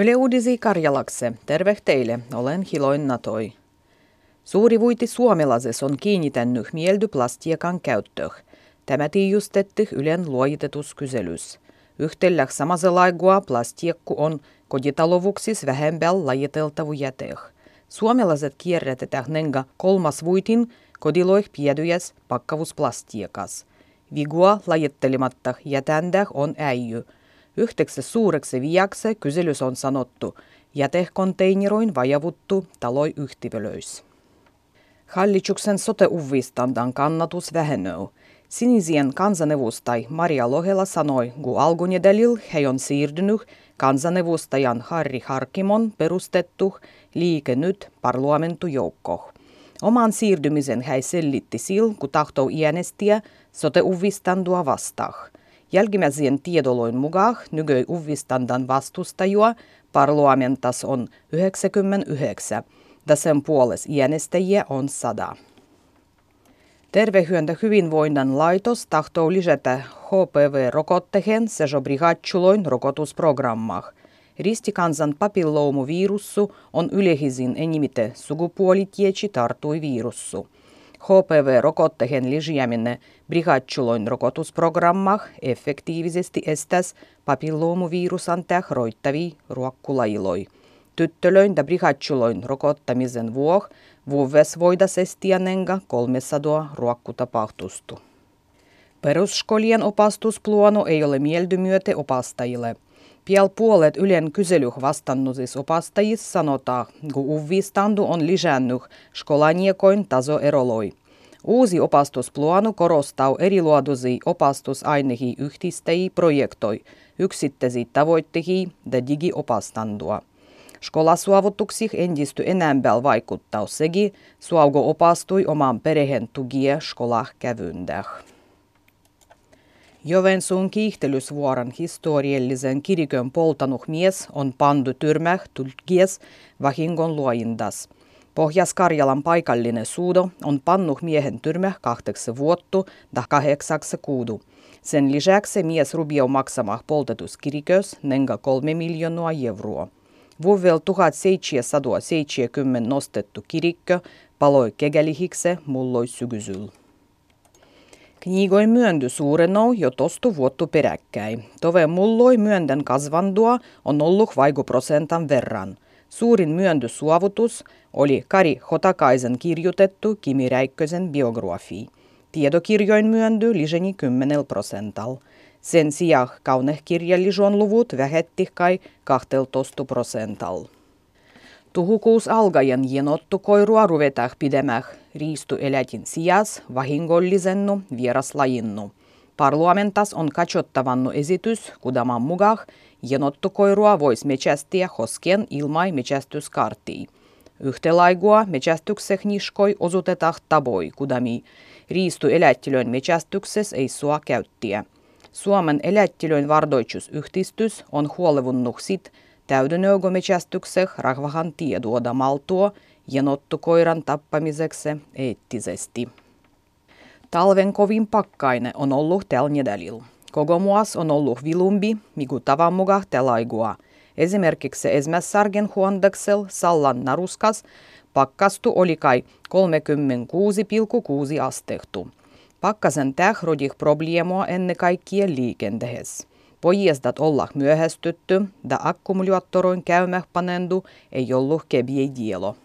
Yle Uudisi Karjalakse, terve teille, olen Hiloin Natoi. Suuri vuiti suomalaises on kiinnitännyt mieldy plastiekan käyttöön. Tämä tiijustetti Ylen luojitetuskyselys. Yhtellä samaselaigua plastiekku on kotitalovuksis vähempel lajiteltavu jäteeh. Suomalaiset kierrätetään nenga kolmas vuitin kodiloih piedyjäs pakkavusplastiekas. Vigua lajittelematta jätändäh on äijy – Yhteksi suureksi viaksi kyselys on sanottu jätekonteineroin vajavuttu taloi yhtivölöis. Hallituksen sote-uvistandan kannatus vähenöy. Sinisien kansanevustaj Maria Lohela sanoi, kun alkunedelil he on siirtynyt kansanevustajan Harri Harkimon perustettu liike nyt parlamentu joukko. Oman siirtymisen hän sellitti sil, kun tahtoo äänestiä sote-uvistandua vastaan. Jälkimmäisien tiedoloin mukaan nykyi uvistandan vastustajua parlamentas on 99, ja sen puolesta äänestäjiä on 100. Terveyden hyvinvoinnin laitos tahtoo lisätä HPV-rokotteen sejo brigatsuloin rokotusprogrammah. Ristikansan papilloomuvirussu on yleisin enimite sukupuolitiechi tartui virussu. HPV-rokotteen lisääminen brigatsuloin rokotusprogrammah effektiivisesti estäs papilloomuvirusanteah roittavi ruokkulailoi. Tyttölöin ja brigatsuloin rokottamisen vuoh vuoves voidas estianenga 300 ruokkutapahtustu. Perusskolien opastuspluono ei ole mieldymyöte opastajille – Piel puolet Ylen kyselyh vastannusissa opastajissa sanotaan, kun uvistandu on lisännyt skolaniekoin tasoeroloi. Uusi opastuspluanu korostaa eriluodusi opastusainehi yhdistäji projektoi, yksittäisi tavoittehi ja digiopastandua. Skolasuovutuksih endisty enempää vaikuttaa segi, suaugo opastui oman perheen tugie skolah kävyndäh. Jovensuun kiihtelysvuoron historiallisen kirikön poltanut mies on pandu tyrmäh tulkies vahingon luoindas. Pohjas-Karjalan paikallinen suudo on pannut miehen tyrmäh kahteksi vuottu ja kahdeksaksi kuudu. Sen lisäksi mies rubio maksamah poltetuskirikös nenga kolme miljoonaa euroa. Vuovel 1770 nostettu kirikkö paloi kegelihikse mulloi sygysyl. Knigoin myöndy suurennou jo tostu vuottu peräkkäin. Tove mulloi myönden kasvandua on ollut vaiku prosentan verran. Suurin myöndy suovutus oli Kari Hotakaisen kirjoitettu Kimi Räikkösen biografi. Tiedokirjoin myöndy liseni 10 prosental. Sen sijaan kaunehkirjallisuuden luvut vähetti kai 12 prosental. Tuhukuus algajan jenottu koirua ruvetah pidemmäh riistuelätin sijas vahingollisennu vieraslajinnu. Parlamentas on katsottavannu esitys, kudaman mugah jenottukoirua vois metästiä hoskien ilmai metästyskartii. Yhtelaigua metästyksehniskoi osutetah taboi, kudami riistuelättilön metästyksessä ei sua käyttiä. Suomen elättilön vardoitsusyhtistys on huolevunnut sit, täydenögomekästykseh rahvahan tieduoda maltuo jenottukoiran tappamiseksi eettisesti. Talven kovin pakkainen on ollut tällä nedälillä. Koko muas on ollut vilumbi, miku tavan mukaan telaigua. Esimerkiksi Esmässargen huondaksel Sallan naruskas pakkastu oli kai 36,6 astehtu. Pakkasen täh rodih probleemoa ennen kaikkea liikenteessä. Pojiesdat olla myöhästytty, da akkumulaattorin käymäh panendu ei ollut kebiei dielo.